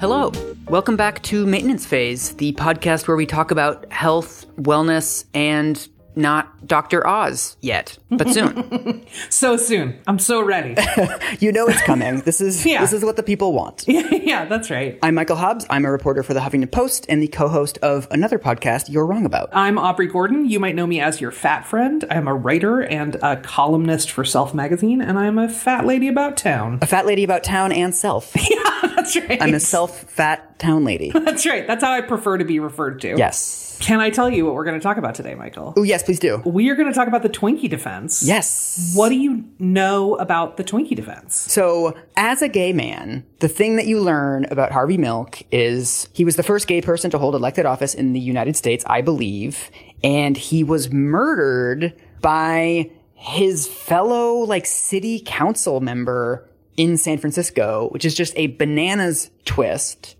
Hello. Welcome back to Maintenance Phase, the podcast where we talk about health, wellness, and not Dr. Oz yet, but soon. So soon. I'm so ready. you know it's coming. This is Yeah. this is what the people want. yeah, that's right. I'm Michael Hobbs. I'm a reporter for the Huffington Post and the co-host of another podcast you're wrong about. I'm Aubrey Gordon. You might know me as your fat friend. I'm a writer and a columnist for Self Magazine, and I'm a fat lady about town. A fat lady about town and self. That's right. I'm a self-fat town lady. That's right. That's how I prefer to be referred to. Yes. Can I tell you what we're going to talk about today, Michael? Oh, yes, please do. We are going to talk about the Twinkie defense. Yes. What do you know about the Twinkie defense? So, as a gay man, the thing that you learn about Harvey Milk is he was the first gay person to hold elected office in the United States, I believe, and he was murdered by his fellow like city council member in San Francisco, which is just a bananas twist.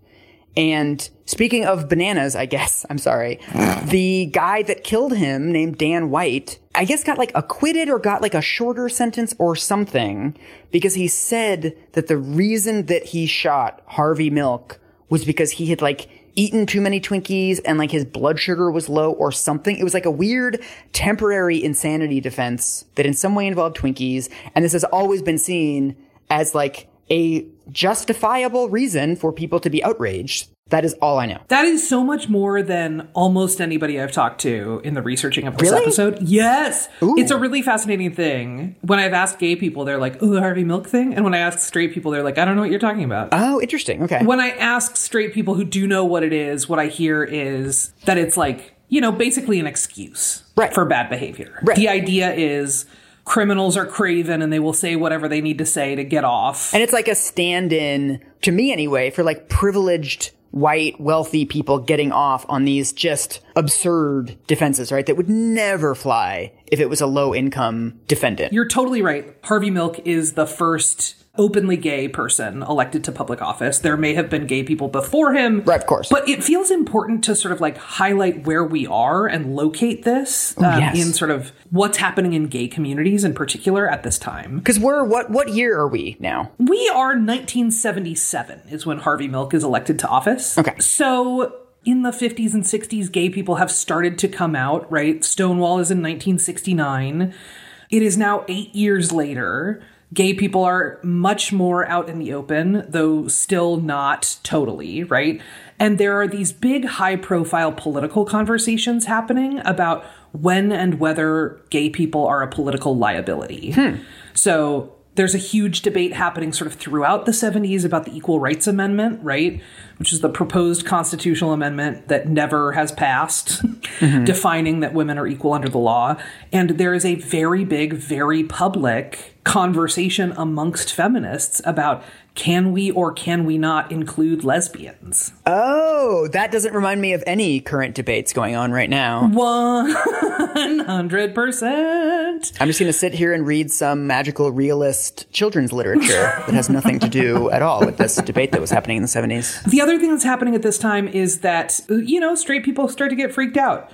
And speaking of bananas, I guess, I'm sorry, the guy that killed him named Dan White, I guess got like acquitted or got like a shorter sentence or something because he said that the reason that he shot Harvey Milk was because he had like eaten too many Twinkies and like his blood sugar was low or something. It was like a weird temporary insanity defense that in some way involved Twinkies. And this has always been seen as like a justifiable reason for people to be outraged. That is all I know. That is so much more than almost anybody I've talked to in the researching of this Really? episode. Yes. Ooh. It's a really fascinating thing. When I've asked gay people, they're like, oh, the Harvey Milk thing. And when I ask straight people, they're like, I don't know what you're talking about. Oh, interesting. Okay. when I ask straight people who do know what it is, what I hear is that it's like, you know, basically an excuse Right. for bad behavior. Right. The idea is criminals are craven and they will say whatever they need to say to get off. And it's like a stand in, to me anyway, for like privileged white wealthy people getting off on these just absurd defenses, right? That would never fly if it was a low income defendant. You're totally right. Harvey Milk is the first openly gay person elected to public office. There may have been gay people before him. Right, of course. But it feels important to sort of like highlight where we are and locate this um, Oh, yes. in sort of what's happening in gay communities in particular at this time. Because we're, what, what year are we now? We are 1977 is when Harvey Milk is elected to office. Okay. So in the 50s and 60s, gay people have started to come out, right? Stonewall is in 1969. It is now eight years later. Gay people are much more out in the open, though still not totally, right? And there are these big, high profile political conversations happening about when and whether gay people are a political liability. Hmm. So there's a huge debate happening sort of throughout the 70s about the Equal Rights Amendment, right? Which is the proposed constitutional amendment that never has passed, mm-hmm. defining that women are equal under the law. And there is a very big, very public conversation amongst feminists about can we or can we not include lesbians? Oh, that doesn't remind me of any current debates going on right now. 100%. I'm just going to sit here and read some magical realist children's literature that has nothing to do at all with this debate that was happening in the 70s. The other thing that's happening at this time is that, you know, straight people start to get freaked out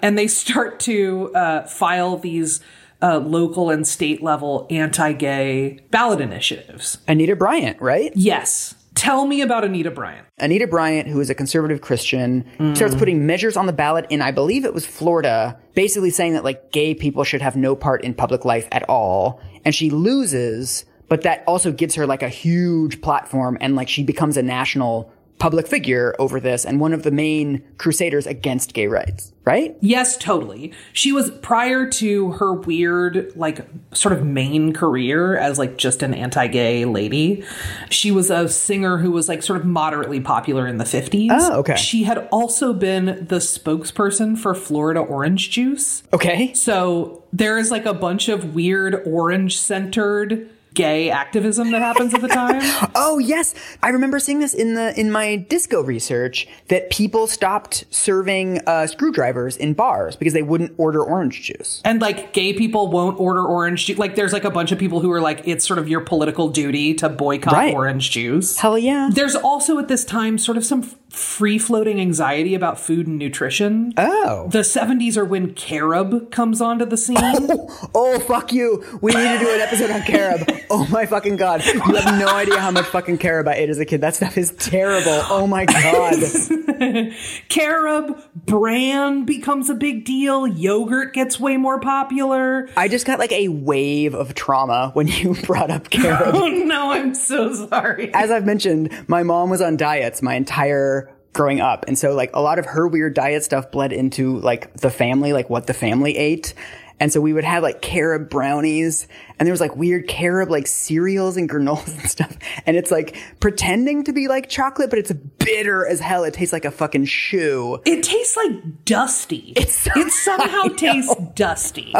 and they start to uh, file these uh, local and state level anti gay ballot initiatives. Anita Bryant, right? Yes. Tell me about Anita Bryant. Anita Bryant, who is a conservative Christian, starts putting measures on the ballot in, I believe it was Florida, basically saying that like gay people should have no part in public life at all. And she loses, but that also gives her like a huge platform and like she becomes a national public figure over this and one of the main crusaders against gay rights, right? Yes, totally. She was prior to her weird, like, sort of main career as like just an anti-gay lady. She was a singer who was like sort of moderately popular in the 50s. Oh, okay. She had also been the spokesperson for Florida Orange Juice. Okay. So there is like a bunch of weird orange centered gay activism that happens at the time. Oh yes, I remember seeing this in the in my disco research that people stopped serving uh, screwdrivers in bars because they wouldn't order orange juice. And like gay people won't order orange juice. Like there's like a bunch of people who are like, it's sort of your political duty to boycott Right. orange juice. Hell yeah! There's also at this time sort of some free floating anxiety about food and nutrition. Oh. The 70s are when carob comes onto the scene. Oh fuck you! We need to do an episode on carob. Oh my fucking god! You have no idea how much fucking carob I ate as a kid. That stuff is terrible. Oh my god! carob, bran becomes a big deal. Yogurt gets way more popular. I just got like a wave of trauma when you brought up carob. Oh no, I'm so sorry. As I've mentioned, my mom was on diets my entire growing up. And so like a lot of her weird diet stuff bled into like the family, like what the family ate. And so we would have like carob brownies and there was like weird carob like cereals and granolas and stuff. And it's like pretending to be like chocolate, but it's bitter as hell. It tastes like a fucking shoe. It tastes like dusty. It's- it somehow tastes dusty.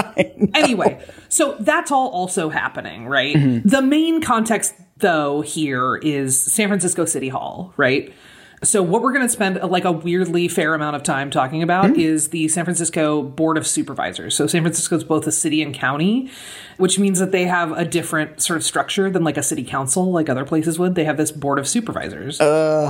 Anyway, so that's all also happening, right? Mm-hmm. The main context, though, here is San Francisco City Hall, right? So what we're going to spend uh, like a weirdly fair amount of time talking about Mm-hmm. is the San Francisco Board of Supervisors. So San Francisco is both a city and county, which means that they have a different sort of structure than like a city council, like other places would. They have this Board of Supervisors.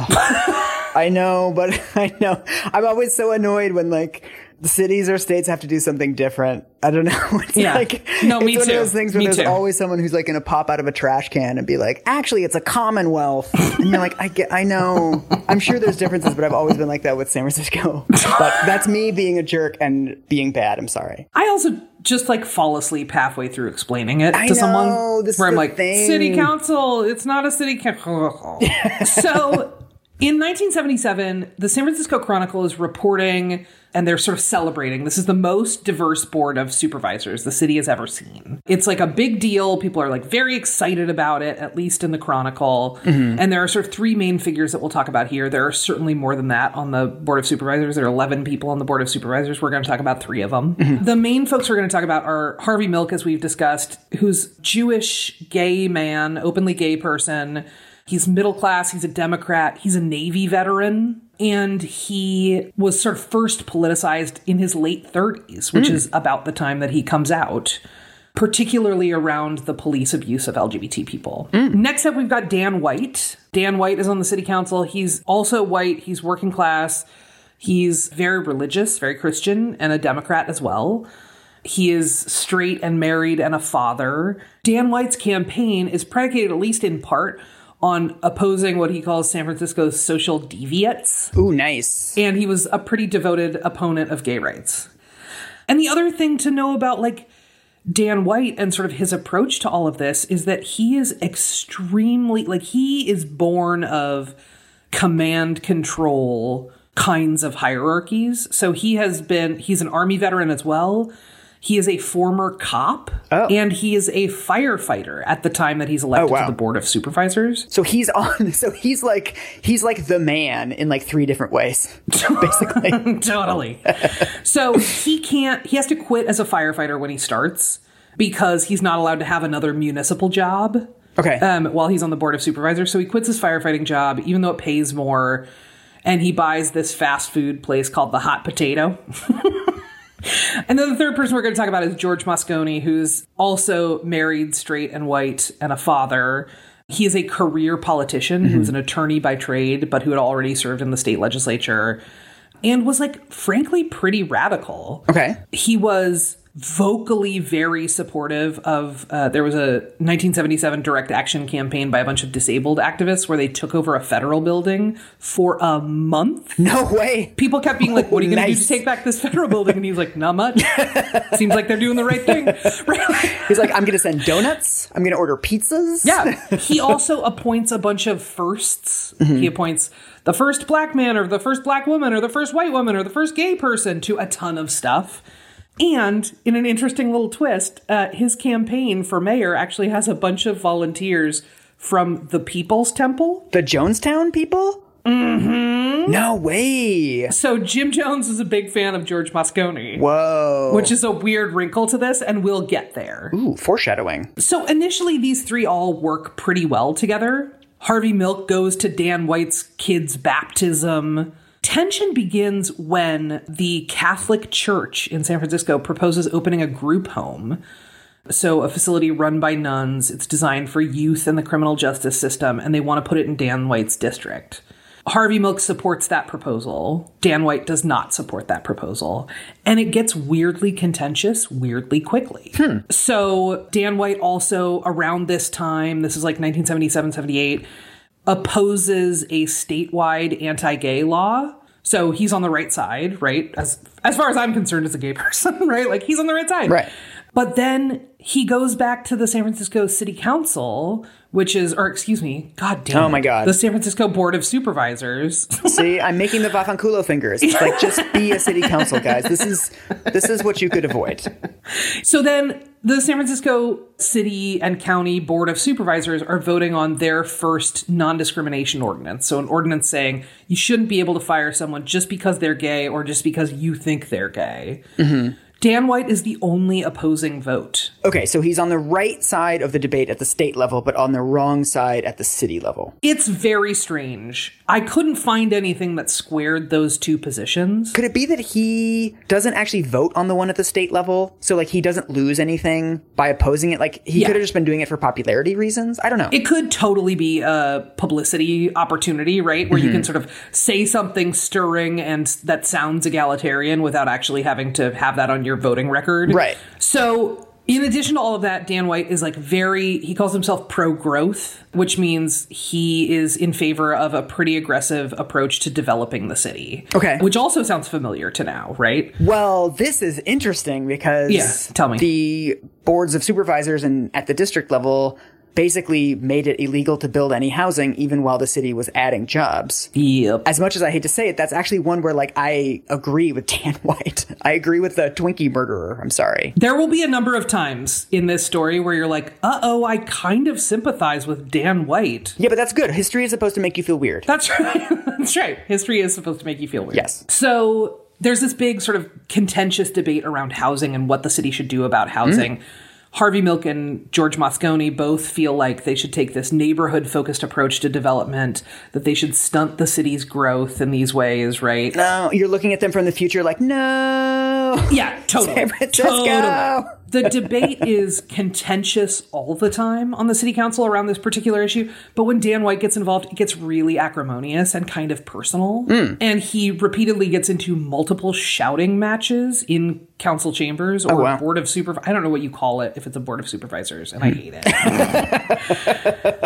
I know, but I know. I'm always so annoyed when like cities or states have to do something different. I don't know. It's Yeah. like No, it's me one too. of those things where Me there's too. always someone who's like going to pop out of a trash can and be like, "Actually, it's a commonwealth." and you're like, "I get, I know. I'm sure there's differences, but I've always been like that with San Francisco." but that's me being a jerk and being bad. I'm sorry. I also just like fall asleep halfway through explaining it I to know, someone this is where I'm like, thing. city council, it's not a city council. so in 1977, the San Francisco Chronicle is reporting and they're sort of celebrating. This is the most diverse board of supervisors the city has ever seen. It's like a big deal. People are like very excited about it, at least in the Chronicle. Mm-hmm. And there are sort of three main figures that we'll talk about here. There are certainly more than that on the board of supervisors. There are 11 people on the board of supervisors. We're going to talk about three of them. Mm-hmm. The main folks we're going to talk about are Harvey Milk, as we've discussed, who's Jewish, gay man, openly gay person. He's middle class. He's a Democrat. He's a Navy veteran. And he was sort of first politicized in his late 30s, which hmm. is about the time that he comes out, particularly around the police abuse of LGBT people. Hmm. Next up, we've got Dan White. Dan White is on the city council. He's also white. He's working class. He's very religious, very Christian, and a Democrat as well. He is straight and married and a father. Dan White's campaign is predicated, at least in part, on opposing what he calls San Francisco's social deviates. Ooh, nice. And he was a pretty devoted opponent of gay rights. And the other thing to know about, like, Dan White and sort of his approach to all of this is that he is extremely, like, he is born of command control kinds of hierarchies. So he has been, he's an army veteran as well. He is a former cop and he is a firefighter at the time that he's elected wow. to the board of supervisors. So he's on. So he's like he's like the man in like three different ways, basically. totally. so he can't, he has to quit as a firefighter when he starts because he's not allowed to have another municipal job. Okay. Um, while he's on the board of supervisors. So he quits his firefighting job, even though it pays more. And he buys this fast food place called the Hot Potato. and then the third person we're going to talk about is George Moscone, who's also married, straight, and white, and a father. He is a career politician who's an mm-hmm. attorney by trade, but who had already served in the state legislature and was like, frankly, pretty radical. Okay. He was vocally very supportive of uh, there was a 1977 direct action campaign by a bunch of disabled activists where they took over a federal building for a month No way. people kept being like what are you going to do to take back this federal building and he's like not much seems like they're doing the right thing He's like, I'm gonna send donuts. I'm gonna order pizzas. Yeah. He also appoints a bunch of 1st He appoints the first black man or the first black woman or the first white woman or the first gay person to a ton of stuff. And in an interesting little twist, uh, his campaign for mayor actually has a bunch of volunteers from the People's Temple. The Jonestown people. Mm-hmm. No way. So Jim Jones is a big fan of George Moscone. Whoa. Which is a weird wrinkle to this, and we'll get there. Ooh, foreshadowing. So initially, these three all work pretty well together. Harvey Milk goes to Dan White's kid's baptism. Tension begins when the Catholic Church in San Francisco proposes opening a group home. So, a facility run by nuns. It's designed for youth in the criminal justice system, and they want to put it in Dan White's district. Harvey Milk supports that proposal. Dan White does not support that proposal. And it gets weirdly contentious weirdly quickly. Hmm. So, Dan White also, around this time, this is like 1977, 78, opposes a statewide anti gay law. So he's on the right side, right? As as far as I'm concerned as a gay person, right? Like he's on the right side. Right. But then he goes back to the San Francisco City Council, which is, or excuse me, God damn. Oh my God. The San Francisco Board of Supervisors. See, I'm making the Vaffanculo fingers. It's like just be a city council, guys. This is this is what you could avoid. so then the San Francisco City and County Board of Supervisors are voting on their first non discrimination ordinance. So, an ordinance saying you shouldn't be able to fire someone just because they're gay or just because you think they're gay. Mm-hmm. Dan White is the only opposing vote. Okay, so he's on the right side of the debate at the state level, but on the wrong side at the city level. It's very strange. I couldn't find anything that squared those two positions. Could it be that he doesn't actually vote on the one at the state level? So like he doesn't lose anything by opposing it? Like he Yeah. could have just been doing it for popularity reasons? I don't know. It could totally be a publicity opportunity, right? Where you mm-hmm. can sort of say something stirring and that sounds egalitarian without actually having to have that on your voting record. Right. So, in addition to all of that, Dan White is like very, he calls himself pro growth, which means he is in favor of a pretty aggressive approach to developing the city. Okay. Which also sounds familiar to now, right? Well, this is interesting because Yeah, tell me. the boards of supervisors and at the district level basically made it illegal to build any housing even while the city was adding jobs. Yep. As much as I hate to say it, that's actually one where like I agree with Dan White. I agree with the Twinkie murderer. I'm sorry. There will be a number of times in this story where you're like, uh oh, I kind of sympathize with Dan White. Yeah, but that's good. History is supposed to make you feel weird. That's right. That's right. History is supposed to make you feel weird. Yes. So there's this big sort of contentious debate around housing and what the city should do about housing. Harvey Milk and George Moscone both feel like they should take this neighborhood focused approach to development, that they should stunt the city's growth in these ways, right? No, you're looking at them from the future like, no. Yeah, totally. San Francisco. Totally. The debate is contentious all the time on the city council around this particular issue, but when Dan White gets involved, it gets really acrimonious and kind of personal. Mm. And he repeatedly gets into multiple shouting matches in council chambers oh, or wow. board of supervisors. I don't know what you call it if it's a board of supervisors, and I hate it.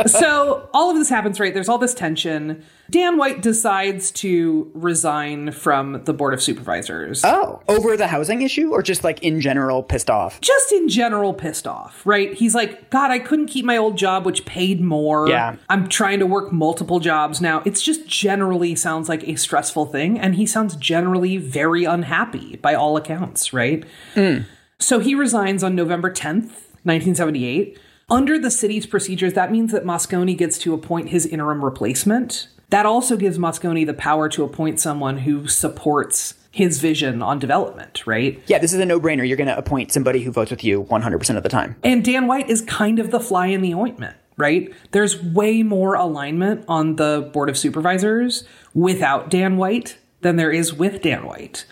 so all of this happens, right? There's all this tension. Dan White decides to resign from the board of supervisors. Oh, over the housing issue or just like in general pissed off? just in general pissed off, right? He's like, God, I couldn't keep my old job, which paid more. Yeah. I'm trying to work multiple jobs now. It's just generally sounds like a stressful thing. And he sounds generally very unhappy by all accounts, right? Hmm. So he resigns on November 10th, 1978. Under the city's procedures, that means that Moscone gets to appoint his interim replacement. That also gives Moscone the power to appoint someone who supports his vision on development, right? Yeah, this is a no-brainer. You're going to appoint somebody who votes with you 100% of the time. And Dan White is kind of the fly in the ointment, right? There's way more alignment on the Board of Supervisors without Dan White than there is with Dan White.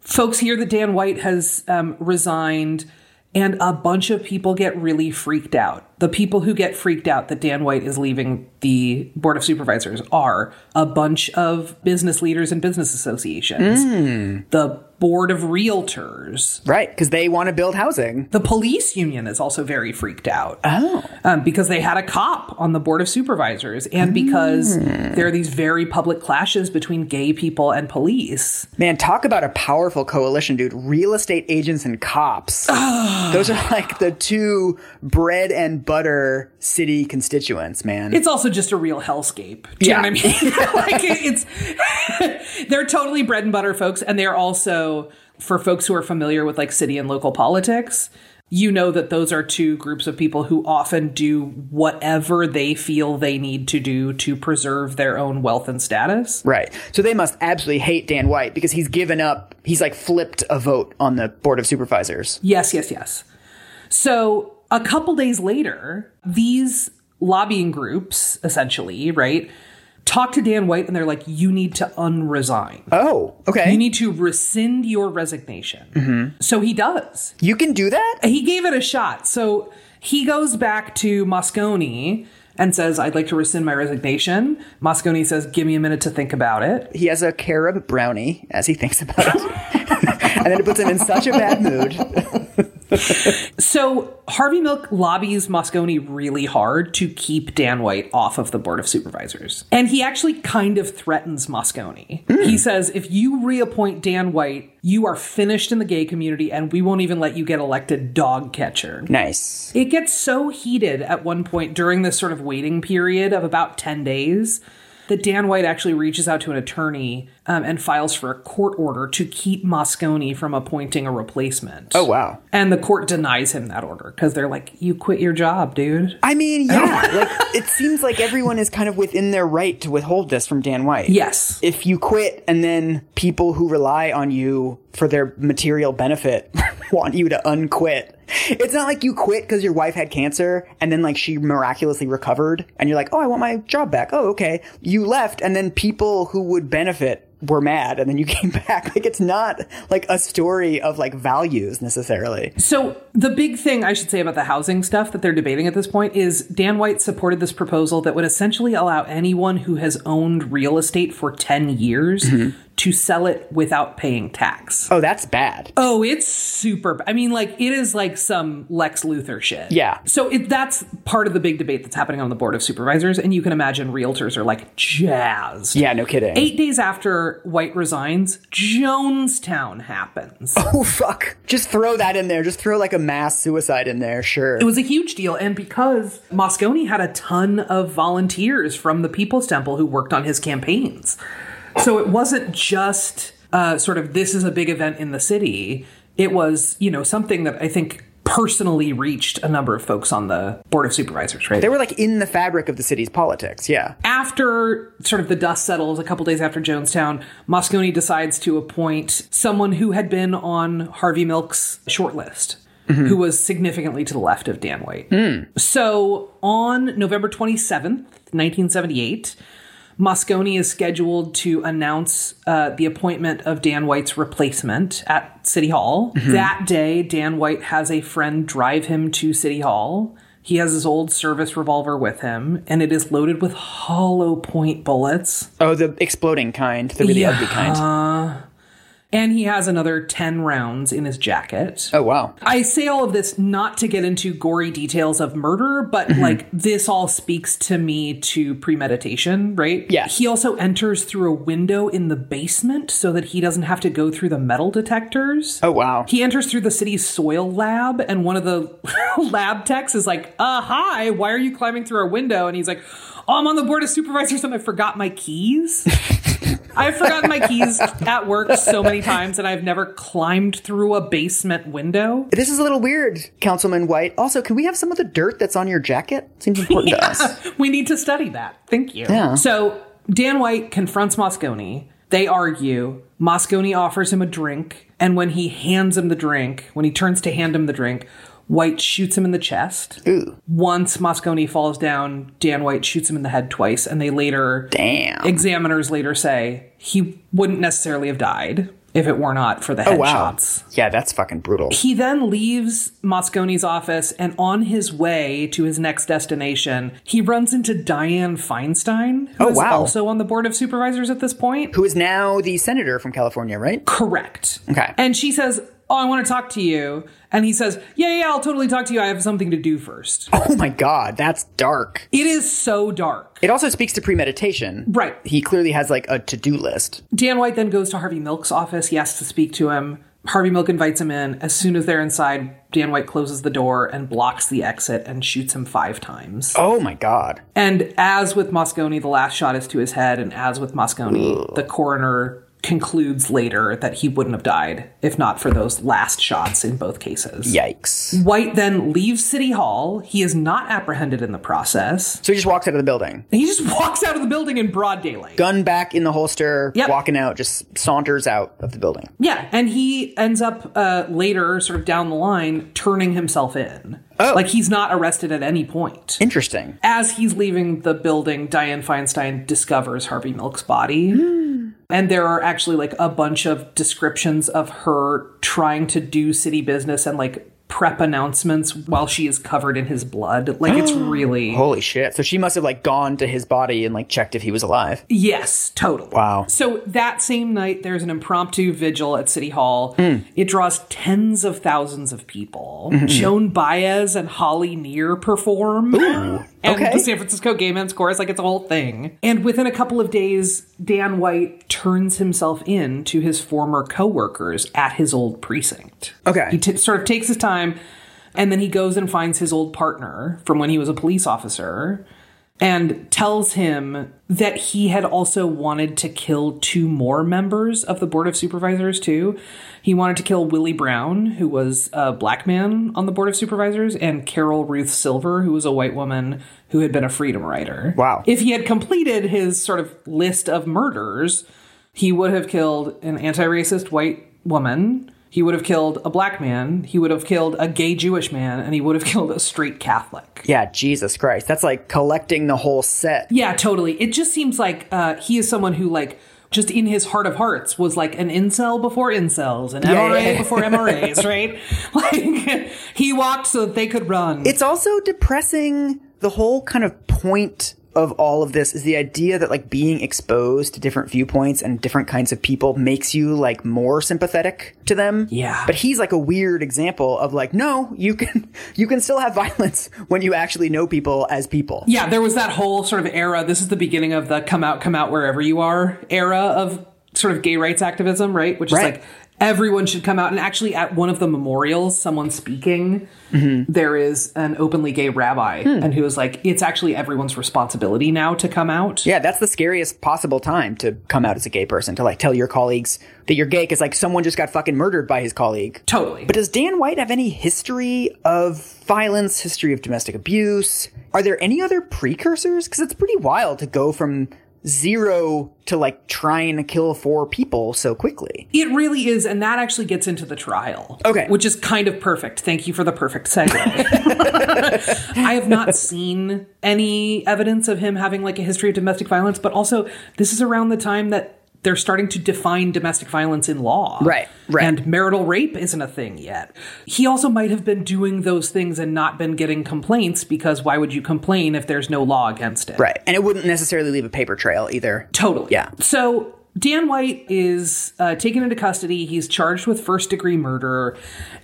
Folks hear that Dan White has um, resigned, and a bunch of people get really freaked out. The people who get freaked out that Dan White is leaving the Board of Supervisors are a bunch of business leaders and business associations, hmm. the Board of Realtors, Right, because they want to build housing. the police union is also very freaked out. Oh. Um, because they had a cop on the board of supervisors, and because there are these very public clashes between gay people and police. Man, talk about a powerful coalition, dude. Real estate agents and cops. Those are like the two bread and butter city constituents, man. It's also just a real hellscape. Do you Yeah. know what I mean? like it's they're totally bread and butter folks, and they're also for folks who are familiar with like city and local politics. you know that those are two groups of people who often do whatever they feel they need to do to preserve their own wealth and status. Right. So they must absolutely hate Dan White because he's given up, he's like flipped a vote on the Board of Supervisors. Yes, yes, yes. So a couple days later, these lobbying groups, essentially, right, talk to Dan White and they're like, you need to unresign. Oh, okay. You need to rescind your resignation. Mm-hmm. So he does. You can do that? He gave it a shot. So he goes back to Moscone and says, I'd like to rescind my resignation. Moscone says, give me a minute to think about it. He has a carob brownie as he thinks about it. and then it puts him in such a bad mood. So Harvey Milk lobbies Moscone really hard to keep Dan White off of the Board of Supervisors. And he actually kind of threatens Moscone. He hmm. says, if you reappoint Dan White, you are finished in the gay community and we won't even let you get elected dog catcher. Nice. It gets so heated at one point during this sort of waiting period of about 10 days that Dan White actually reaches out to an attorney um, and files for a court order to keep Moscone from appointing a replacement. Oh, wow. And the court denies him that order because they're like, you quit your job, dude. I mean, yeah, like it seems like everyone is kind of within their right to withhold this from Dan White. Yes. If you quit and then people who rely on you for their material benefit want you to unquit. It's not like you quit because your wife had cancer and then like she miraculously recovered and you're like, oh, I want my job back. Oh, okay. You left and then people who would benefit were mad and then you came back. Like it's not like a story of like values necessarily. So the big thing I should say about the housing stuff that they're debating at this point is Dan White supported this proposal that would essentially allow anyone who has owned real estate for 10 years mm-hmm. To sell it without paying tax. Oh, that's bad. Oh, it's super. I mean, like it is like some Lex Luthor shit. Yeah. So it, that's part of the big debate that's happening on the board of supervisors, and you can imagine realtors are like jazzed. Yeah, no kidding. Eight days after White resigns, Jonestown happens. Oh fuck. Just throw that in there. Just throw like a mass suicide in there. Sure. It was a huge deal, and because Moscone had a ton of volunteers from the People's Temple who worked on his campaigns. So it wasn't just uh, sort of this is a big event in the city. It was, you know, something that I think personally reached a number of folks on the Board of Supervisors, right? They were like in the fabric of the city's politics. Yeah. after sort of the dust settles a couple days after Jonestown, Moscone decides to appoint someone who had been on Harvey Milk's shortlist. Who was significantly to the left of Dan White. So on November 27th, 1978, Moscone is scheduled to announce uh, the appointment of Dan White's replacement at City Hall. That day, Dan White has a friend drive him to City Hall. He has his old service revolver with him, and it is loaded with hollow point bullets. Oh, the exploding kind, the really Yeah. ugly kind. And he has another 10 rounds in his jacket. Oh wow. I say all of this not to get into gory details of murder, but Mm-hmm. like this all speaks to me to premeditation, right? Yeah. He also enters through a window in the basement so that he doesn't have to go through the metal detectors. Oh wow. He enters through the city's soil lab, and one of the lab techs is like, uh, hi, why are you climbing through our window? And he's like, oh, I'm on the board of supervisors and I forgot my keys. I've forgotten my keys at work so many times, and I've never climbed through a basement window. This is a little weird, Councilman White. Also, can we have some of the dirt that's on your jacket? Seems important to us. we need to study that. Thank you. Yeah. So Dan White confronts Moscone. They argue. Moscone offers him a drink, and when he hands him the drink, when he turns to hand him the drink, White shoots him in the chest. Ooh. Once Moscone falls down, Dan White shoots him in the head twice, and they later, Damn. examiners later say he wouldn't necessarily have died if it were not for the headshots. Oh wow. Yeah, that's fucking brutal. He then leaves Moscone's office, and on his way to his next destination, he runs into Dianne Feinstein, who Oh, is wow. also on the board of supervisors at this point. Who is now the senator from California, right? Correct. Okay. And she says, "Oh, I want to talk to you." And he says, "Yeah, yeah, I'll totally talk to you. I have something to do first. Oh my god, that's dark. It is so dark. It also speaks to premeditation. Right. He clearly has like a to-do list. Dan White then goes to Harvey Milk's office. He asks to speak to him. Harvey Milk invites him in. As soon as they're inside, Dan White closes the door and blocks the exit and shoots him five times. Oh my god. And as with Moscone, the last shot is to his head, and as with Moscone, the coroner concludes later that he wouldn't have died if not for those last shots in both cases. Yikes. White then leaves City Hall. He is not apprehended in the process. So he just walks out of the building. He just walks out of the building in broad daylight. Gun back in the holster, Yep. walking out, just saunters out of the building. Yeah, and he ends up uh, later, sort of down the line, turning himself in. Oh. Like he's not arrested at any point. Interesting. As he's leaving the building, Dianne Feinstein discovers Harvey Milk's body. And there are actually like a bunch of descriptions of her trying to do city business and like prep announcements while she is covered in his blood. Like it's really. Holy shit. So she must have like gone to his body and like checked if he was alive. Yes, totally. Wow. So that same night, there's an impromptu vigil at City Hall. Hmm. It draws tens of thousands of people. Hmm, hmm. Joan Baez and Holly Near perform. and okay. the San Francisco Gay Men's Chorus, like it's a whole thing. And within a couple of days, Dan White turns himself in to his former coworkers at his old precinct. Okay. He t- sort of takes his time and then he goes and finds his old partner from when he was a police officer and tells him that he had also wanted to kill two more members of the Board of Supervisors, too. He wanted to kill Willie Brown, who was a black man on the Board of Supervisors, and Carol Ruth Silver, who was a white woman who had been a freedom rider. Wow. If he had completed his sort of list of murders, he would have killed an anti racist white woman. He would have killed a black man. He would have killed a gay Jewish man. And he would have killed a straight Catholic. Yeah, Jesus Christ. That's like collecting the whole set. Yeah, totally. It just seems like uh, he is someone who, like, just in his heart of hearts, was like an incel before incels, an MRA yeah. before MRAs, right? Like, he walked so that they could run. It's also depressing. The whole kind of point of all of this is the idea that like being exposed to different viewpoints and different kinds of people makes you like more sympathetic to them. Yeah. But he's like a weird example of like, no, you can you can still have violence when you actually know people as people. yeah, there was that whole sort of era. This is the beginning of the come out, come out wherever you are era of sort of gay rights activism, right? Which is Right. like everyone should come out. And actually, at one of the memorials, someone speaking, there is an openly gay rabbi, hmm. and who is like, it's actually everyone's responsibility now to come out. Yeah, that's the scariest possible time to come out as a gay person to like tell your colleagues that you're gay because like someone just got fucking murdered by his colleague. Totally. But does Dan White have any history of violence, history of domestic abuse? Are there any other precursors? Because it's pretty wild to go from zero to like trying to kill four people so quickly. It really is, and that actually gets into the trial. Okay. Which is kind of perfect. Thank you for the perfect segue. I have not seen any evidence of him having like a history of domestic violence, but also this is around the time that they're starting to define domestic violence in law. Right, right. And marital rape isn't a thing yet. He also might have been doing those things and not been getting complaints because why would you complain if there's no law against it? Right. And it wouldn't necessarily leave a paper trail either. Totally. Yeah. So Dan White is uh, taken into custody. He's charged with first degree murder.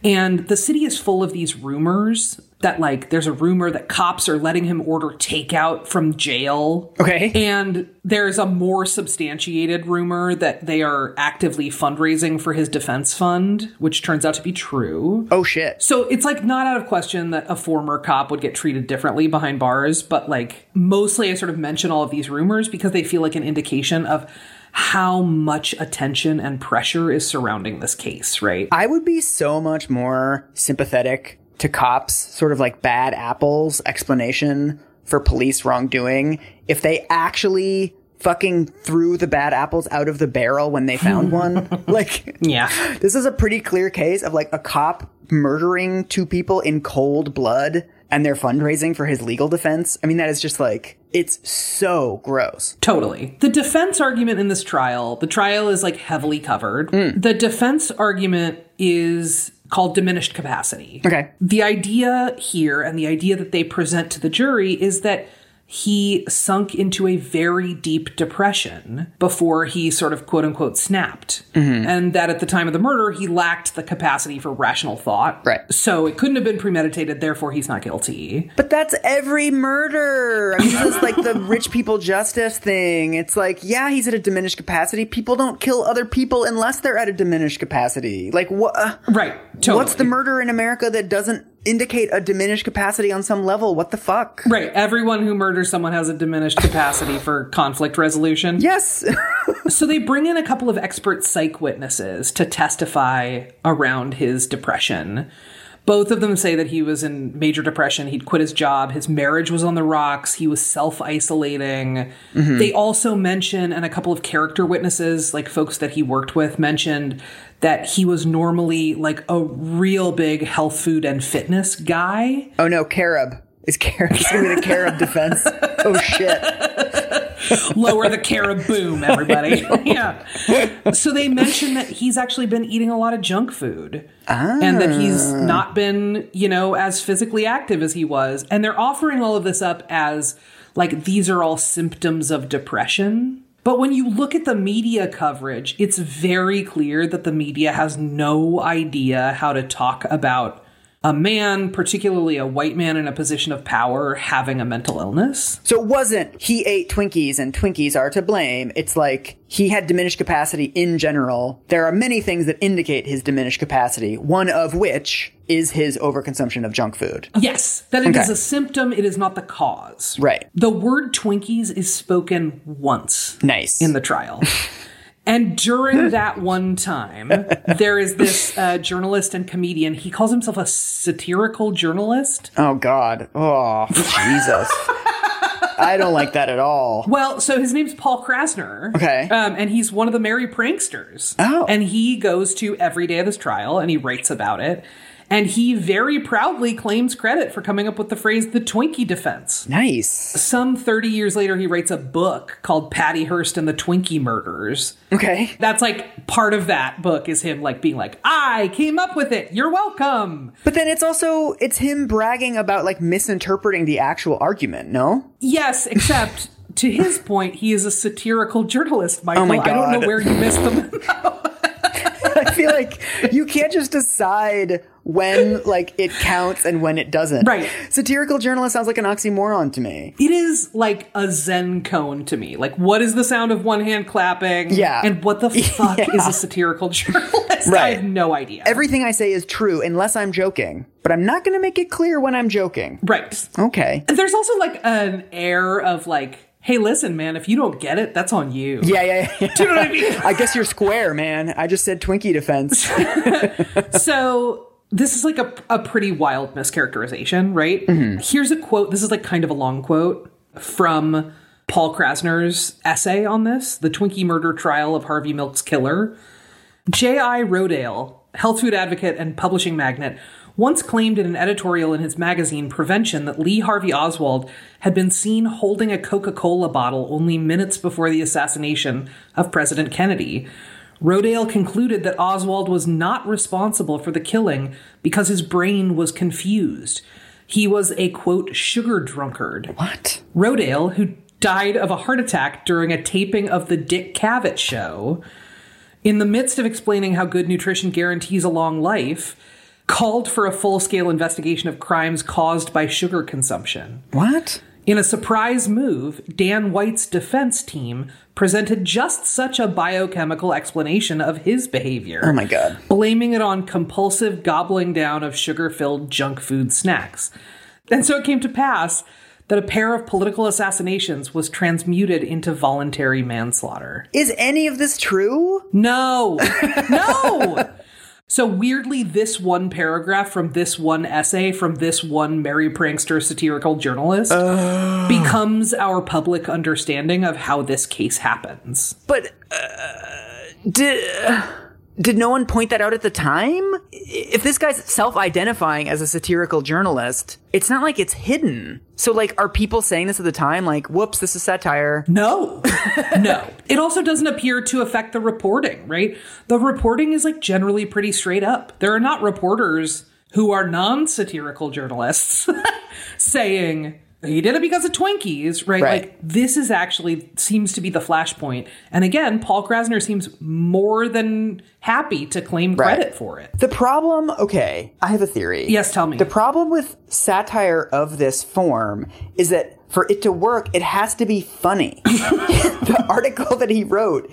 And the city is full of these rumors that, like, there's a rumor that cops are letting him order takeout from jail. Okay. And there's a more substantiated rumor that they are actively fundraising for his defense fund, which turns out to be true. Oh shit. So it's like not out of question that a former cop would get treated differently behind bars, but like mostly I sort of mention all of these rumors because they feel like an indication of how much attention and pressure is surrounding this case, right? I would be so much more sympathetic to cops, sort of like bad apples explanation for police wrongdoing if they actually fucking threw the bad apples out of the barrel when they found one. like, Yeah. this is a pretty clear case of like a cop murdering two people in cold blood and they're fundraising for his legal defense. I mean, that is just like, it's so gross. Totally. The defense argument in this trial, the trial is like heavily covered. Mm. The defense argument is called diminished capacity. Okay. The idea here and the idea that they present to the jury is that he sunk into a very deep depression before he sort of quote unquote snapped. And that at the time of the murder, he lacked the capacity for rational thought. Right. So it couldn't have been premeditated, therefore he's not guilty. But that's every murder. I mean, this is like the rich people justice thing. It's like, yeah, he's at a diminished capacity. People don't kill other people unless they're at a diminished capacity. Like, what? Uh, Right. Totally. What's the murder in America that doesn't indicate a diminished capacity on some level. What the fuck? Right. Everyone who murders someone has a diminished capacity for conflict resolution. Yes. So they bring in a couple of expert psych witnesses to testify around his depression. Both of them say that he was in major depression. He'd quit his job. His marriage was on the rocks. He was self isolating. Mm-hmm. They also mention, and a couple of character witnesses, like folks that he worked with, mentioned that he was normally like a real big health, food, and fitness guy. oh no, carob. Is carob is gonna be the carob defense? Oh shit. lower the carob boom everybody yeah so they mention that he's actually been eating a lot of junk food and that he's ah. not been you know as physically active as he was and they're offering all of this up as like these are all symptoms of depression but when you look at the media coverage it's very clear that the media has no idea how to talk about a man, particularly a white man in a position of power, having a mental illness. So it wasn't he ate Twinkies and Twinkies are to blame. It's like he had diminished capacity in general. There are many things that indicate his diminished capacity, one of which is his overconsumption of junk food. Yes, that it is Okay. a symptom, it is not the cause. Right. The word Twinkies is spoken once Nice. in the trial. And during that one time, there is this uh, journalist and comedian. He calls himself a satirical journalist. oh God. Oh Jesus. I don't like that at all. Well, so his name's Paul Krassner. Okay. Um, and he's one of the merry pranksters. Oh. And he goes to every day of this trial and he writes about it. And he very proudly claims credit for coming up with the phrase the Twinkie defense. Nice. Some 30 years later, he writes a book called Patty Hearst and the Twinkie Murders. Okay. That's like part of that book is him like being like, I came up with it. You're welcome. But then it's also it's him bragging about like misinterpreting the actual argument, no? Yes, except to his point, he is a satirical journalist, Michael. Oh my God. I don't know where you missed them. I feel like you can't just decide when like it counts and when it doesn't. Right. Satirical journalist sounds like an oxymoron to me. it is like a Zen koan to me. Like, what is the sound of one hand clapping? Yeah. And what the fuck Yeah. is a satirical journalist? I have no idea. Everything I say is true unless I'm joking, but I'm not going to make it clear when I'm joking. right. Okay. And there's also like an air of like, hey, listen, man, if you don't get it, that's on you. Yeah, yeah, yeah. Do you know what I mean? I guess you're square, man. I just said Twinkie defense. So this is like a, a pretty wild mischaracterization, right? Mm-hmm. Here's a quote. This is like kind of a long quote from Paul Krassner's essay on this, the Twinkie murder trial of Harvey Milk's killer. J.I. Rodale, health food advocate and publishing magnate, once claimed in an editorial in his magazine Prevention that Lee Harvey Oswald had been seen holding a Coca Cola bottle only minutes before the assassination of President Kennedy. Rodale concluded that Oswald was not responsible for the killing because his brain was confused. He was a quote, sugar drunkard. what? Rodale, who died of a heart attack during a taping of the Dick Cavett show, in the midst of explaining how good nutrition guarantees a long life, called for a full scale investigation of crimes caused by sugar consumption. What? In a surprise move, Dan White's defense team presented just such a biochemical explanation of his behavior. Oh my God. Blaming it on compulsive gobbling down of sugar filled junk food snacks. And so it came to pass that a pair of political assassinations was transmuted into voluntary manslaughter. Is any of this true? No! No! So weirdly, this one paragraph from this one essay from this one Merry Prankster satirical journalist becomes our public understanding of how this case happens. But uh, did did no one point that out at the time? If this guy's self-identifying as a satirical journalist, it's not like it's hidden. So like are people saying this at the time like, "Whoops, this is satire." No, no. It also doesn't appear to affect the reporting, right? The reporting is like generally pretty straight up. There are not reporters who are non satirical journalists saying, he did it because of Twinkies, right? Right. Like, this is actually seems to be the flashpoint. And again, Paul Krassner seems more than happy to claim Right. credit for it. The problem, okay, I have a theory. Yes, tell me. The problem with satire of this form is that for it to work, it has to be funny. the article that he wrote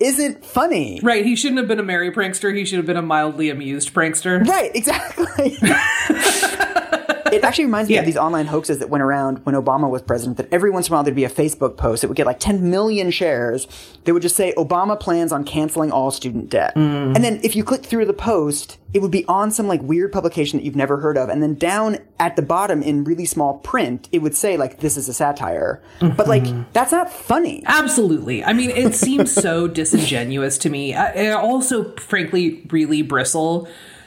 isn't funny. Right, he shouldn't have been a merry prankster. He should have been a mildly amused prankster. Right, exactly. It actually reminds me Yeah. of these online hoaxes that went around when Obama was president. That every once in a while there'd be a Facebook post that would get like 10 million shares. They would just say Obama plans on canceling all student debt, Mm. and then if you click through the post, it would be on some like weird publication that you've never heard of, and then down at the bottom in really small print, it would say like this is a satire. But like Mm-hmm. that's not funny. Absolutely. I mean, it seems so disingenuous to me. I, I also, frankly, really bristle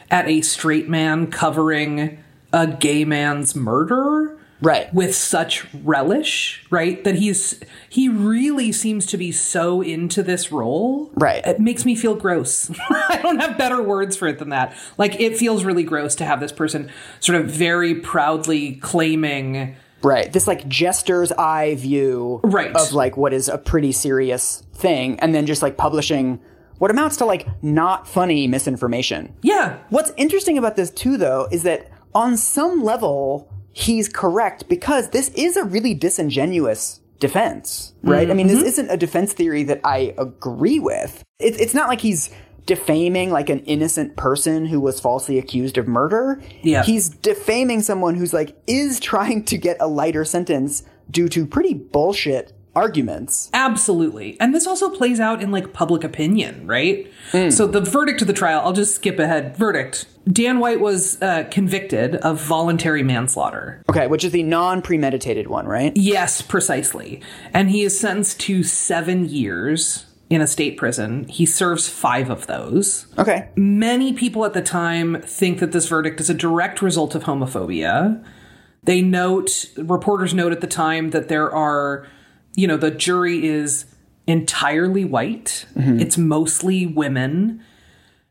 at a straight man covering a gay man's murder. Right. With such relish, right? That he's he really seems to be so into this role. Right. It makes me feel gross. I don't have better words for it than that. Like it feels really gross to have this person sort of very proudly claiming Right. This like jester's eye view Right. of like what is a pretty serious thing and then just like publishing what amounts to like not funny misinformation. Yeah. What's interesting about this too though is that on some level he's correct because this is a really disingenuous defense, right? I mean, this mm-hmm. isn't a defense theory that I agree with. It, it's not like he's defaming like an innocent person who was falsely accused of murder. Yeah. He's defaming someone who's like is trying to get a lighter sentence due to pretty bullshit arguments. Absolutely. And this also plays out in like public opinion, right? So the verdict of the trial, I'll just skip ahead. Verdict. Dan White was uh, convicted of voluntary manslaughter. Okay, which is the non-premeditated one, right? Yes, precisely. And he is sentenced to seven years in a state prison. He serves five of those. Okay. Many people at the time think that this verdict is a direct result of homophobia. They note, reporters note at the time that there are, you know, the jury is entirely white, it's mostly women.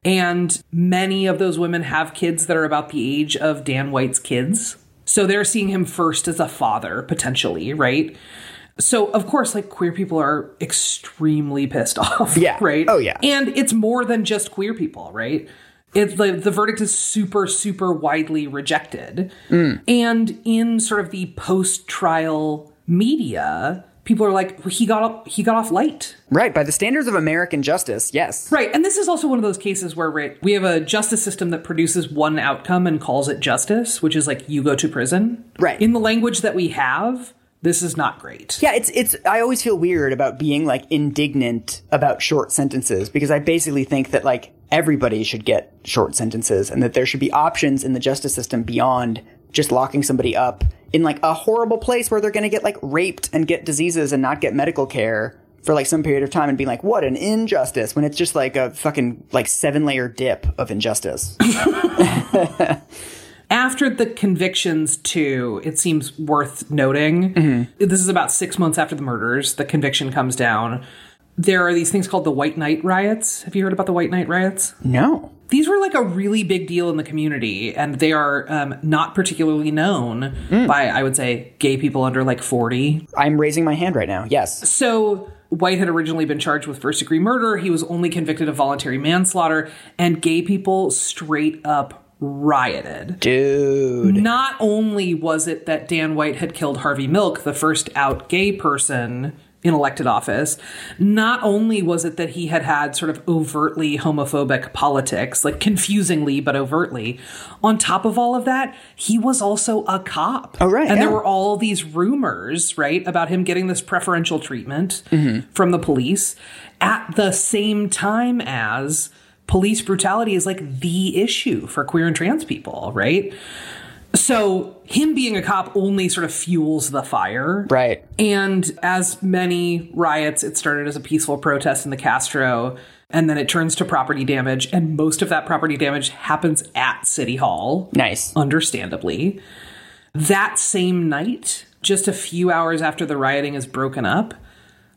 And many of those women have kids that are about the age of Dan White's kids. So they're seeing him first as a father, potentially, right? So, of course, like queer people are extremely pissed off. Yeah. Right? Oh, yeah. And it's more than just queer people, right? It, the, the verdict is super, super widely rejected. Mm. And in sort of the post trial media, people are like, he got off, he got off light. Right, by the standards of American justice, yes. Right. And this is also one of those cases where right, we have a justice system that produces one outcome and calls it justice, which is like you go to prison. Right. In the language that we have, this is not great. Yeah, it's it's I always feel weird about being like indignant about short sentences because I basically think that like everybody should get short sentences and that there should be options in the justice system beyond just locking somebody up in like a horrible place where they're going to get like raped and get diseases and not get medical care for like some period of time and be like what an injustice when it's just like a fucking like seven layer dip of injustice. After the convictions, too, it seems worth noting. Mm-hmm. This is about six months after the murders. The conviction comes down. There are these things called the White Night riots. Have you heard about the White Night riots? no. These were like a really big deal in the community, and they are um, not particularly known by, I would say, gay people under like 40. I'm raising my hand right now. Yes. So White had originally been charged with first degree murder. He was only convicted of voluntary manslaughter, and gay people straight up rioted. Dude. Not only was it that Dan White had killed Harvey Milk, the first out gay person in elected office, not only was it that he had had sort of overtly homophobic politics, like confusingly but overtly, on top of all of that, he was also a cop. Oh, right, And there were all these rumors, right, about him getting this preferential treatment from the police at the same time as police brutality is like the issue for queer and trans people, right? So him being a cop only sort of fuels the fire. Right. And as many riots, it started as a peaceful protest in the Castro, and then it turns to property damage, and most of that property damage happens at City Hall Nice. understandably. That same night, just a few hours after the rioting is broken up,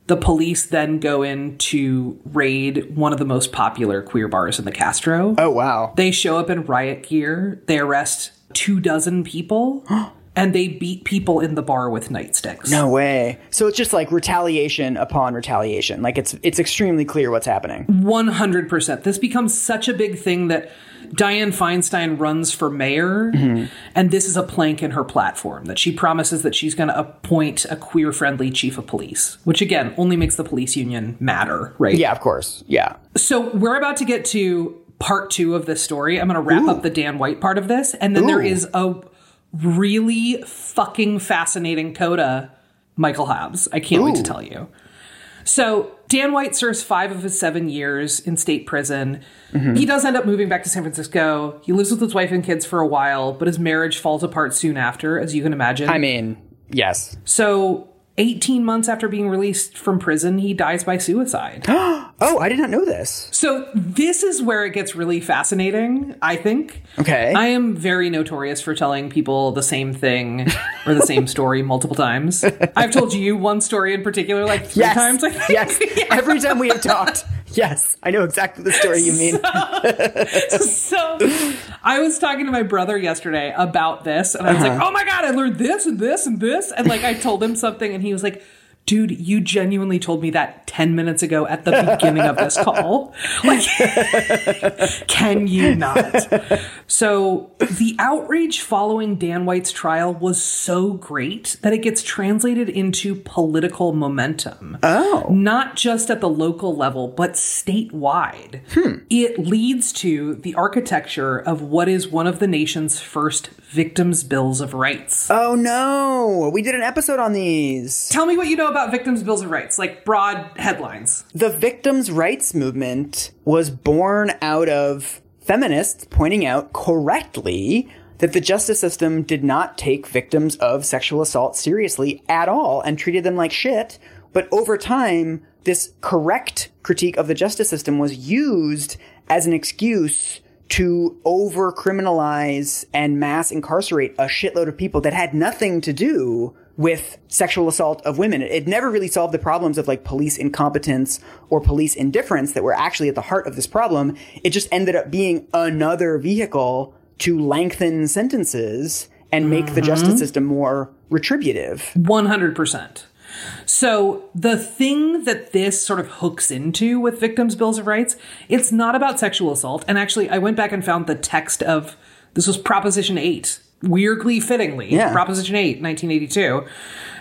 the police then go in to raid one of the most popular queer bars in the Castro. Oh wow. They show up in riot gear, they arrest two dozen people, and they beat people in the bar with nightsticks. No way. So it's just like retaliation upon retaliation. Like it's it's extremely clear what's happening. 100%. This becomes such a big thing that Dianne Feinstein runs for mayor, mm-hmm. and this is a plank in her platform that she promises that she's going to appoint a queer friendly chief of police, which again only makes the police union matter, right? Yeah, of course. Yeah. So we're about to get to part two of this story. I'm going to wrap up the Dan White part of this, and then there Ooh. is a really fucking fascinating coda, Michael Hobbes. I can't wait to tell you. So Dan White serves five of his seven years in state prison. He does end up moving back to San Francisco. He lives with his wife and kids for a while, but his marriage falls apart soon after, as you can imagine. I mean, yes. so 18 months after being released from prison, he dies by suicide. Oh, I did not know this. So this is where it gets really fascinating, I think. Okay. I am very notorious for telling people the same thing or the same story multiple times. I've told you one story in particular like three yes. times. I think. yes. Every time we have talked. Yes. I know exactly the story you mean. so I was talking to my brother yesterday about this, and I was like, uh-huh. "Oh my god, I learned this and this and this," and like I told him something, and he was like. Dude, you genuinely told me that 10 minutes ago at the beginning of this call. Like, can you not? So, the outrage following Dan White's trial was so great that it gets translated into political momentum. Oh. Not just at the local level, but statewide. Hmm. It leads to the architecture of what is one of the nation's first victims' bills of rights. Oh no. We did an episode on these. Tell me what you know about victims' bills of rights, like broad headlines. The victims' rights movement was born out of feminists pointing out correctly that the justice system did not take victims of sexual assault seriously at all and treated them like shit. But over time, this correct critique of the justice system was used as an excuse to over criminalize and mass incarcerate a shitload of people that had nothing to do with sexual assault of women. It never really solved the problems of like police incompetence or police indifference that were actually at the heart of this problem. It just ended up being another vehicle to lengthen sentences and make the mm-hmm. justice system more retributive. 100%. So the thing that this sort of hooks into with victims' bills of rights, it's not about sexual assault. And actually, I went back and found the text of this was Proposition 8, weirdly fittingly, Yeah. Proposition 8, 1982.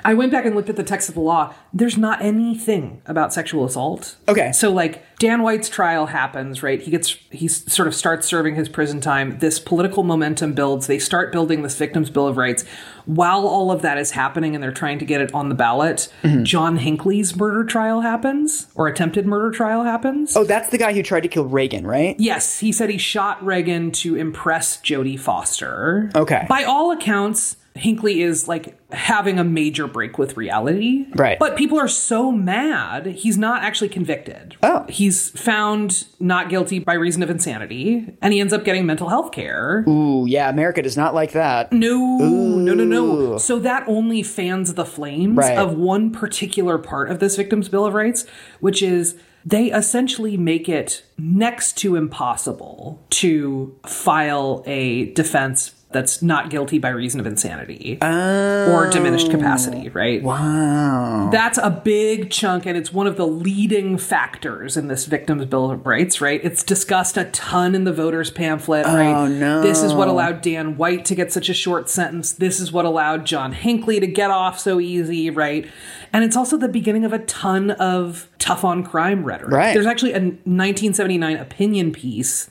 I went back and looked at the text of the law. There's not anything about sexual assault. Okay. So like Dan White's trial happens, right? He gets he sort of starts serving his prison time. This political momentum builds. They start building this victims bill of rights. While all of that is happening and they're trying to get it on the ballot, Mm-hmm. John Hinckley's murder trial happens or attempted murder trial happens. Oh, that's the guy who tried to kill Reagan, right? Yes, he said he shot Reagan to impress Jodie Foster. Okay. By all accounts, Hinckley is like having a major break with reality. Right. But people are so mad, he's not actually convicted. Oh. He's found not guilty by reason of insanity, and he ends up getting mental health care. Ooh, yeah, America does not like that. No, no, no, no. So that only fans the flames Right. of one particular part of this Victims' Bill of Rights, which is they essentially make it next to impossible to file a defense that's not guilty by reason of insanity oh. or diminished capacity, right? Wow. That's a big chunk, and it's one of the leading factors in this Victims' Bill of Rights, right? It's discussed a ton in the voters' pamphlet, oh, right? Oh, no. This is what allowed Dan White to get such a short sentence. This is what allowed John Hinckley to get off so easy, right? And it's also the beginning of a ton of tough on crime rhetoric. Right. There's actually a 1979 opinion piece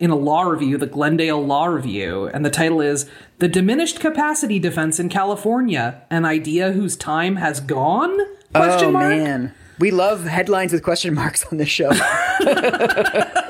in a law review, the Glendale Law Review, and the title is The Diminished Capacity Defense in California, an idea whose time has gone? Question oh mark. man. We love headlines with question marks on this show.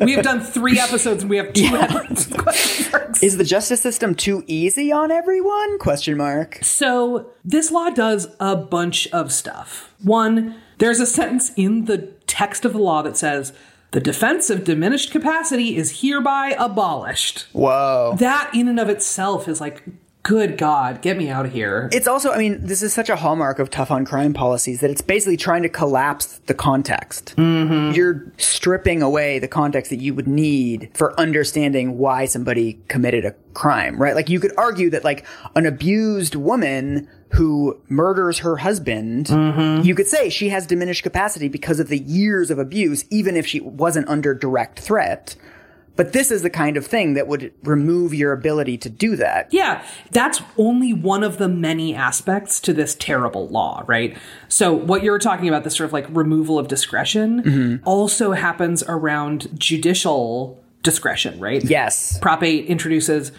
We have done three episodes and we have two headlines with question marks. Is the justice system too easy on everyone? Question mark. So, this law does a bunch of stuff. One, there's a sentence in the text of the law that says, the defense of diminished capacity is hereby abolished. Whoa. That, in and of itself, is like, good God, get me out of here. It's also, I mean, this is such a hallmark of tough on crime policies that it's basically trying to collapse the context. Mm-hmm. You're stripping away the context that you would need for understanding why somebody committed a crime, right? Like you could argue that like an abused woman who murders her husband, you could say she has diminished capacity because of the years of abuse, even if she wasn't under direct threat. But this is the kind of thing that would remove your ability to do that. Yeah, that's only one of the many aspects to this terrible law, right? So, what you're talking about, this sort of like removal of discretion, mm-hmm. also happens around judicial discretion, right? Yes. Prop 8 introduces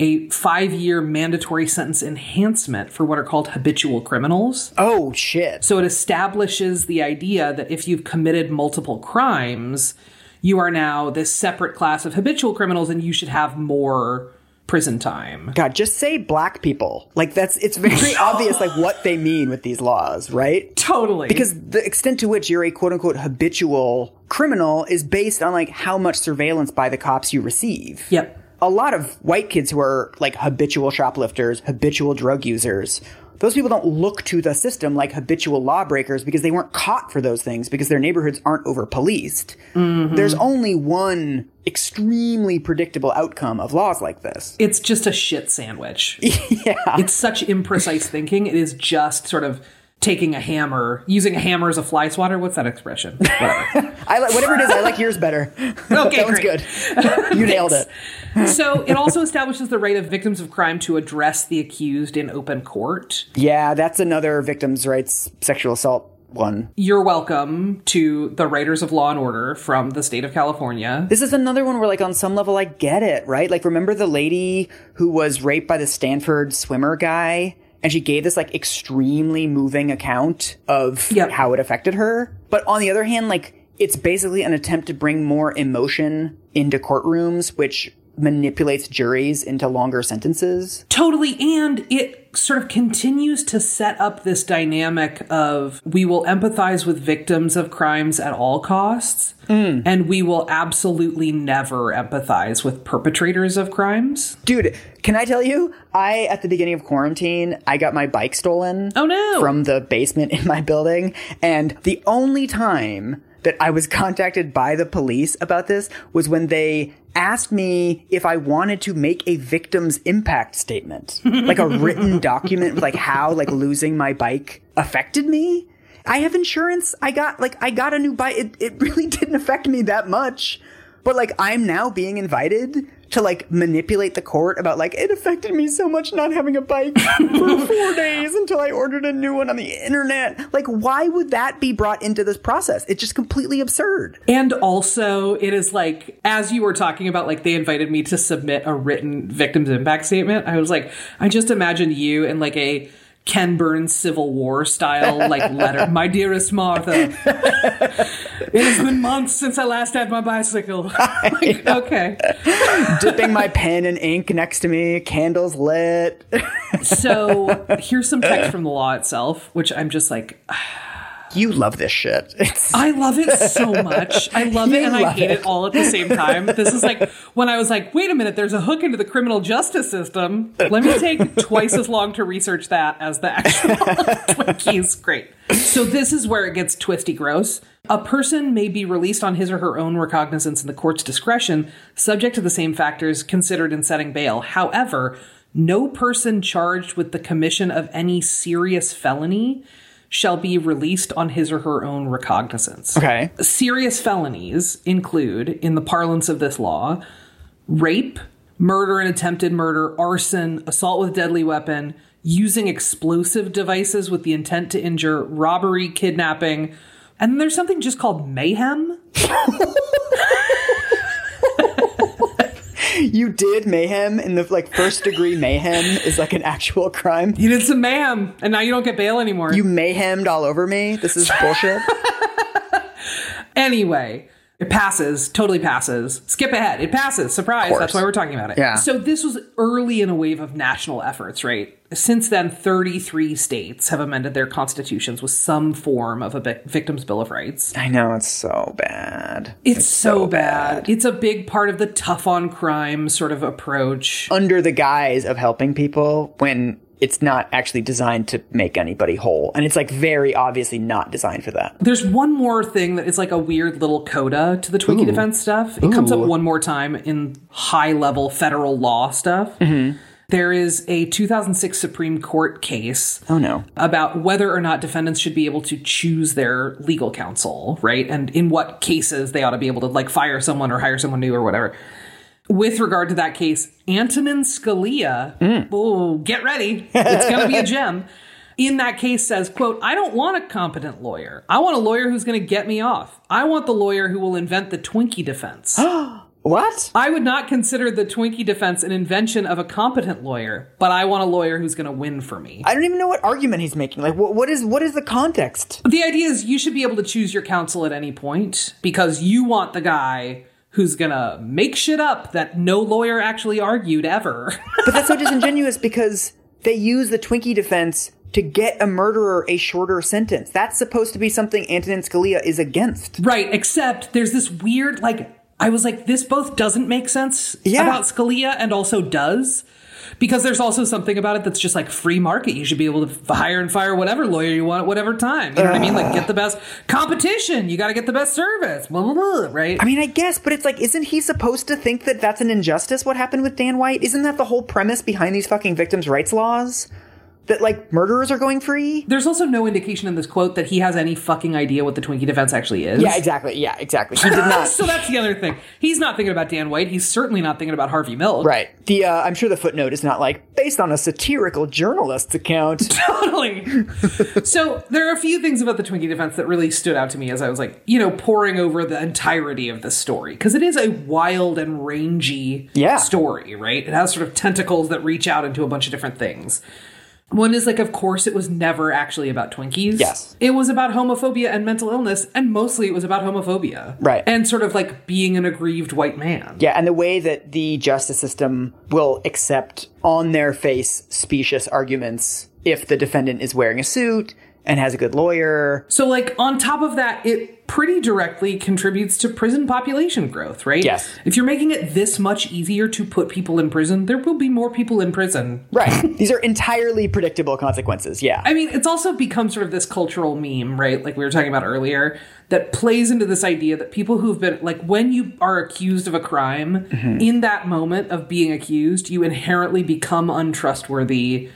a five year mandatory sentence enhancement for what are called habitual criminals. Oh, shit. So it establishes the idea that if you've committed multiple crimes, you are now this separate class of habitual criminals and you should have more prison time. God, just say black people. Like that's it's very obvious like what they mean with these laws, right? Totally. Because the extent to which you're a quote unquote habitual criminal is based on like how much surveillance by the cops you receive. Yep. A lot of white kids who are like habitual shoplifters, habitual drug users, those people don't look to the system like habitual lawbreakers because they weren't caught for those things because their neighborhoods aren't over policed. Mm-hmm. There's only one extremely predictable outcome of laws like this. It's just a shit sandwich. yeah. It's such imprecise thinking. It is just sort of taking a hammer, using a hammer as a fly swatter. What's that expression? Whatever. I like whatever it is. I like yours better. Okay, that great. good. You nailed it. so it also establishes the right of victims of crime to address the accused in open court. Yeah, that's another victims' rights sexual assault one. You're welcome to the writers of Law and Order from the state of California. This is another one where, like, on some level, I get it, right? Like, remember the lady who was raped by the Stanford swimmer guy? And she gave this, like, extremely moving account of Yep. how it affected her. But on the other hand, like, it's basically an attempt to bring more emotion into courtrooms, which manipulates juries into longer sentences. Totally. And it sort of continues to set up this dynamic of we will empathize with victims of crimes at all costs, mm. and we will absolutely never empathize with perpetrators of crimes. Dude, can I tell you? I, at the beginning of quarantine, I got my bike stolen. Oh, no. From the basement in my building. And the only time that I was contacted by the police about this was when they asked me if I wanted to make a victim's impact statement, like a written document with like how like losing my bike affected me. I have insurance. I got like I got a new bike. It, it really didn't affect me that much. But like I'm now being invited to like manipulate the court about like it affected me so much not having a bike for four days until I ordered a new one on the internet. Like why would that be brought into this process? It's just completely absurd. And also, it is like, as you were talking about, like, they invited me to submit a written victim's impact statement. I was like, I just imagined you in like a Ken Burns Civil War style, like, letter. My dearest Martha, it has been months since I last had my bicycle. Like, okay. Dipping my pen in ink next to me, candles lit. So here's some text from the law itself, which I'm just like, you love this shit. It's I love it so much. I love it and I hate it. it. all at the same time. This is like when I was like, wait a minute, there's a hook into the criminal justice system. Let me take twice as long to research that as the actual Twinkies. Great. So this is where it gets twisty gross. A person may be released on his or her own recognizance in the court's discretion, subject to the same factors considered in setting bail. However, no person charged with the commission of any serious felony shall be released on his or her own recognizance. okay. Serious felonies include, in the parlance of this law, rape, murder and attempted murder, arson, assault with deadly weapon, using explosive devices with the intent to injure, robbery, kidnapping, and then there's something just called mayhem. You did mayhem in the like first degree mayhem is like an actual crime. You did some mayhem, and now you don't get bail anymore. You mayhemed all over me. This is bullshit. Anyway, it passes, totally passes. Skip ahead. It passes. Surprise. That's why we're talking about it. Yeah. So this was early in a wave of national efforts, right? Since then, 33 states have amended their constitutions with some form of a victim's bill of rights. I know it's so bad. It's, so, bad. It's a big part of the tough on crime sort of approach. Under the guise of helping people when it's not actually designed to make anybody whole. And it's like very obviously not designed for that. There's one more thing that is like a weird little coda to the Twinkie defense stuff. It comes up one more time in high level federal law stuff. Mm-hmm. There is a 2006 Supreme Court case Oh no. about whether or not defendants should be able to choose their legal counsel, right? And in what cases they ought to be able to like fire someone or hire someone new or whatever. With regard to that case, Antonin Scalia, oh, get ready. It's going to be a gem. In that case says, quote, I don't want a competent lawyer. I want a lawyer who's going to get me off. I want the lawyer who will invent the Twinkie defense. What? I would not consider the Twinkie defense an invention of a competent lawyer, but I want a lawyer who's going to win for me. I don't even know what argument he's making. Like, what, what is what is the context? The idea is you should be able to choose your counsel at any point because you want the guy who's going to make shit up that no lawyer actually argued ever. But that's so disingenuous because they use the Twinkie defense to get a murderer a shorter sentence. That's supposed to be something Antonin Scalia is against. right, except there's this weird like I was like this both doesn't make sense Yeah. about Scalia and also does. Because there's also something about it that's just like free market. You should be able to hire and fire whatever lawyer you want at whatever time. You know what I mean? Like get the best competition. You got to get the best service. Blah blah blah. Right? I mean, I guess, but it's like, isn't he supposed to think that that's an injustice? What happened with Dan White? Isn't that the whole premise behind these fucking victims' rights laws? That like murderers are going free? There's also no indication in this quote that he has any fucking idea what the Twinkie defense actually is. Yeah, exactly. Yeah, exactly. He did not. so that's the other thing. He's not thinking about Dan White. He's certainly not thinking about Harvey Milk. right. The uh, I'm sure the footnote is not like based on a satirical journalist's account. Totally. so there are a few things about the Twinkie defense that really stood out to me as I was like, you know, poring over the entirety of this story. Because it is a wild and rangy Yeah. story, right? It has sort of tentacles that reach out into a bunch of different things. One is like, of course, it was never actually about Twinkies. Yes. It was about homophobia and mental illness, and mostly it was about homophobia. Right. And sort of like being an aggrieved white man. Yeah, and the way that the justice system will accept on their face specious arguments if the defendant is wearing a suit and has a good lawyer. So, like, on top of that, it pretty directly contributes to prison population growth, right? Yes. If you're making it this much easier to put people in prison, there will be more people in prison. Right. These are entirely predictable consequences. Yeah. I mean, it's also become sort of this cultural meme, right? Like we were talking about earlier, that plays into this idea that people who've been, like, when you are accused of a crime, mm-hmm. in that moment of being accused, you inherently become untrustworthy.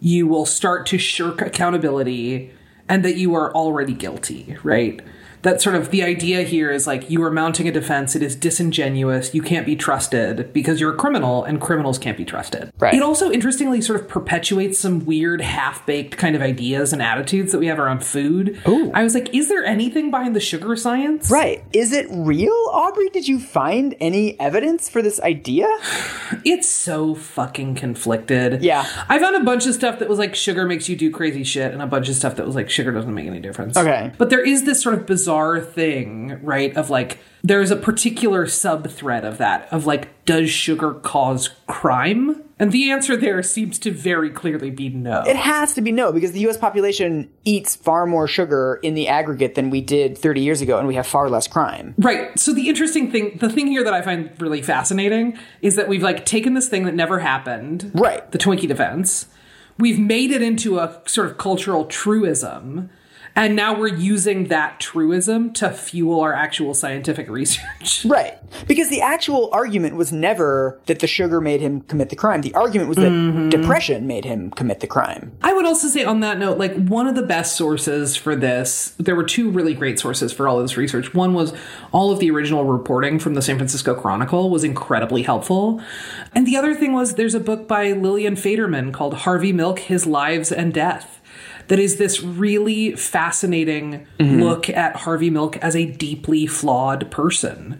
You will start to shirk accountability, and that you are already guilty, right? That sort of the idea here is like you are mounting a defense. It is disingenuous. You can't be trusted because you're a criminal, and criminals can't be trusted. Right. It also interestingly sort of perpetuates some weird half baked kind of ideas and attitudes that we have around food. Ooh. I was like, is there anything behind the sugar science? right. Is it real, Aubrey? Did you find any evidence for this idea? It's so fucking conflicted. Yeah. I found a bunch of stuff that was like sugar makes you do crazy shit, and a bunch of stuff that was like sugar doesn't make any difference. Okay. But there is this sort of bizarre thing, right? Of like, there's a particular sub thread of that, of like, does sugar cause crime? And the answer there seems to very clearly be no. It has to be no, because the US population eats far more sugar in the aggregate than we did 30 years ago, and we have far less crime. Right. So the interesting thing, the thing here that I find really fascinating is that we've like taken this thing that never happened, Right. the Twinkie defense, we've made it into a sort of cultural truism, and now we're using that truism to fuel our actual scientific research. Right. Because the actual argument was never that the sugar made him commit the crime. The argument was that mm-hmm. depression made him commit the crime. I would also say on that note, like one of the best sources for this, there were two really great sources for all of this research. One was all of the original reporting from the San Francisco Chronicle was incredibly helpful. And the other thing was there's a book by Lillian Faderman called Harvey Milk, His Lives and Death. That is this really fascinating mm-hmm. look at Harvey Milk as a deeply flawed person.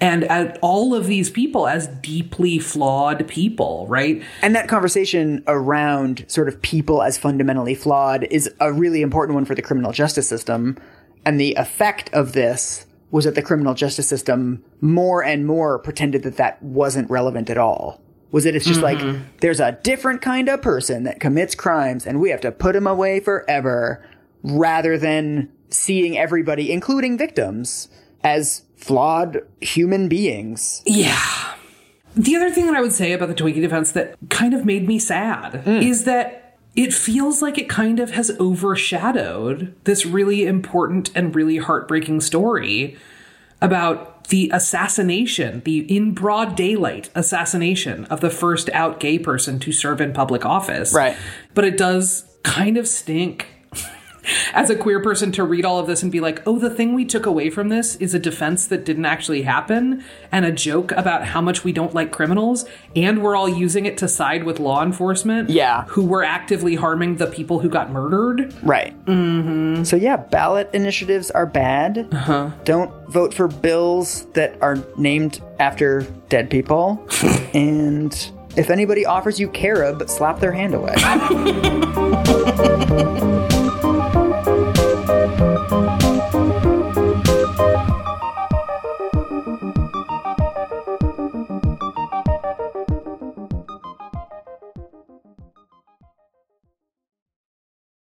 And at all of these people as deeply flawed people, right? And that conversation around sort of people as fundamentally flawed is a really important one for the criminal justice system. And the effect of this was that the criminal justice system more and more pretended that that wasn't relevant at all. Was that it's just like, mm-hmm. there's a different kind of person that commits crimes and we have to put him away forever rather than seeing everybody, including victims, as flawed human beings. Yeah. The other thing that I would say about the Twinkie defense that kind of made me sad hmm. is that it feels like it kind of has overshadowed this really important and really heartbreaking story about the assassination, the in broad daylight assassination of the first out gay person to serve in public office. Right. But it does kind of stink as a queer person to read all of this and be like, oh, the thing we took away from this is a defense that didn't actually happen and a joke about how much we don't like criminals, and we're all using it to side with law enforcement. Yeah. Who were actively harming the people who got murdered. Right. Mm-hmm. So yeah, ballot initiatives are bad. Uh-huh. Don't vote for bills that are named after dead people. and if anybody offers you carob, slap their hand away.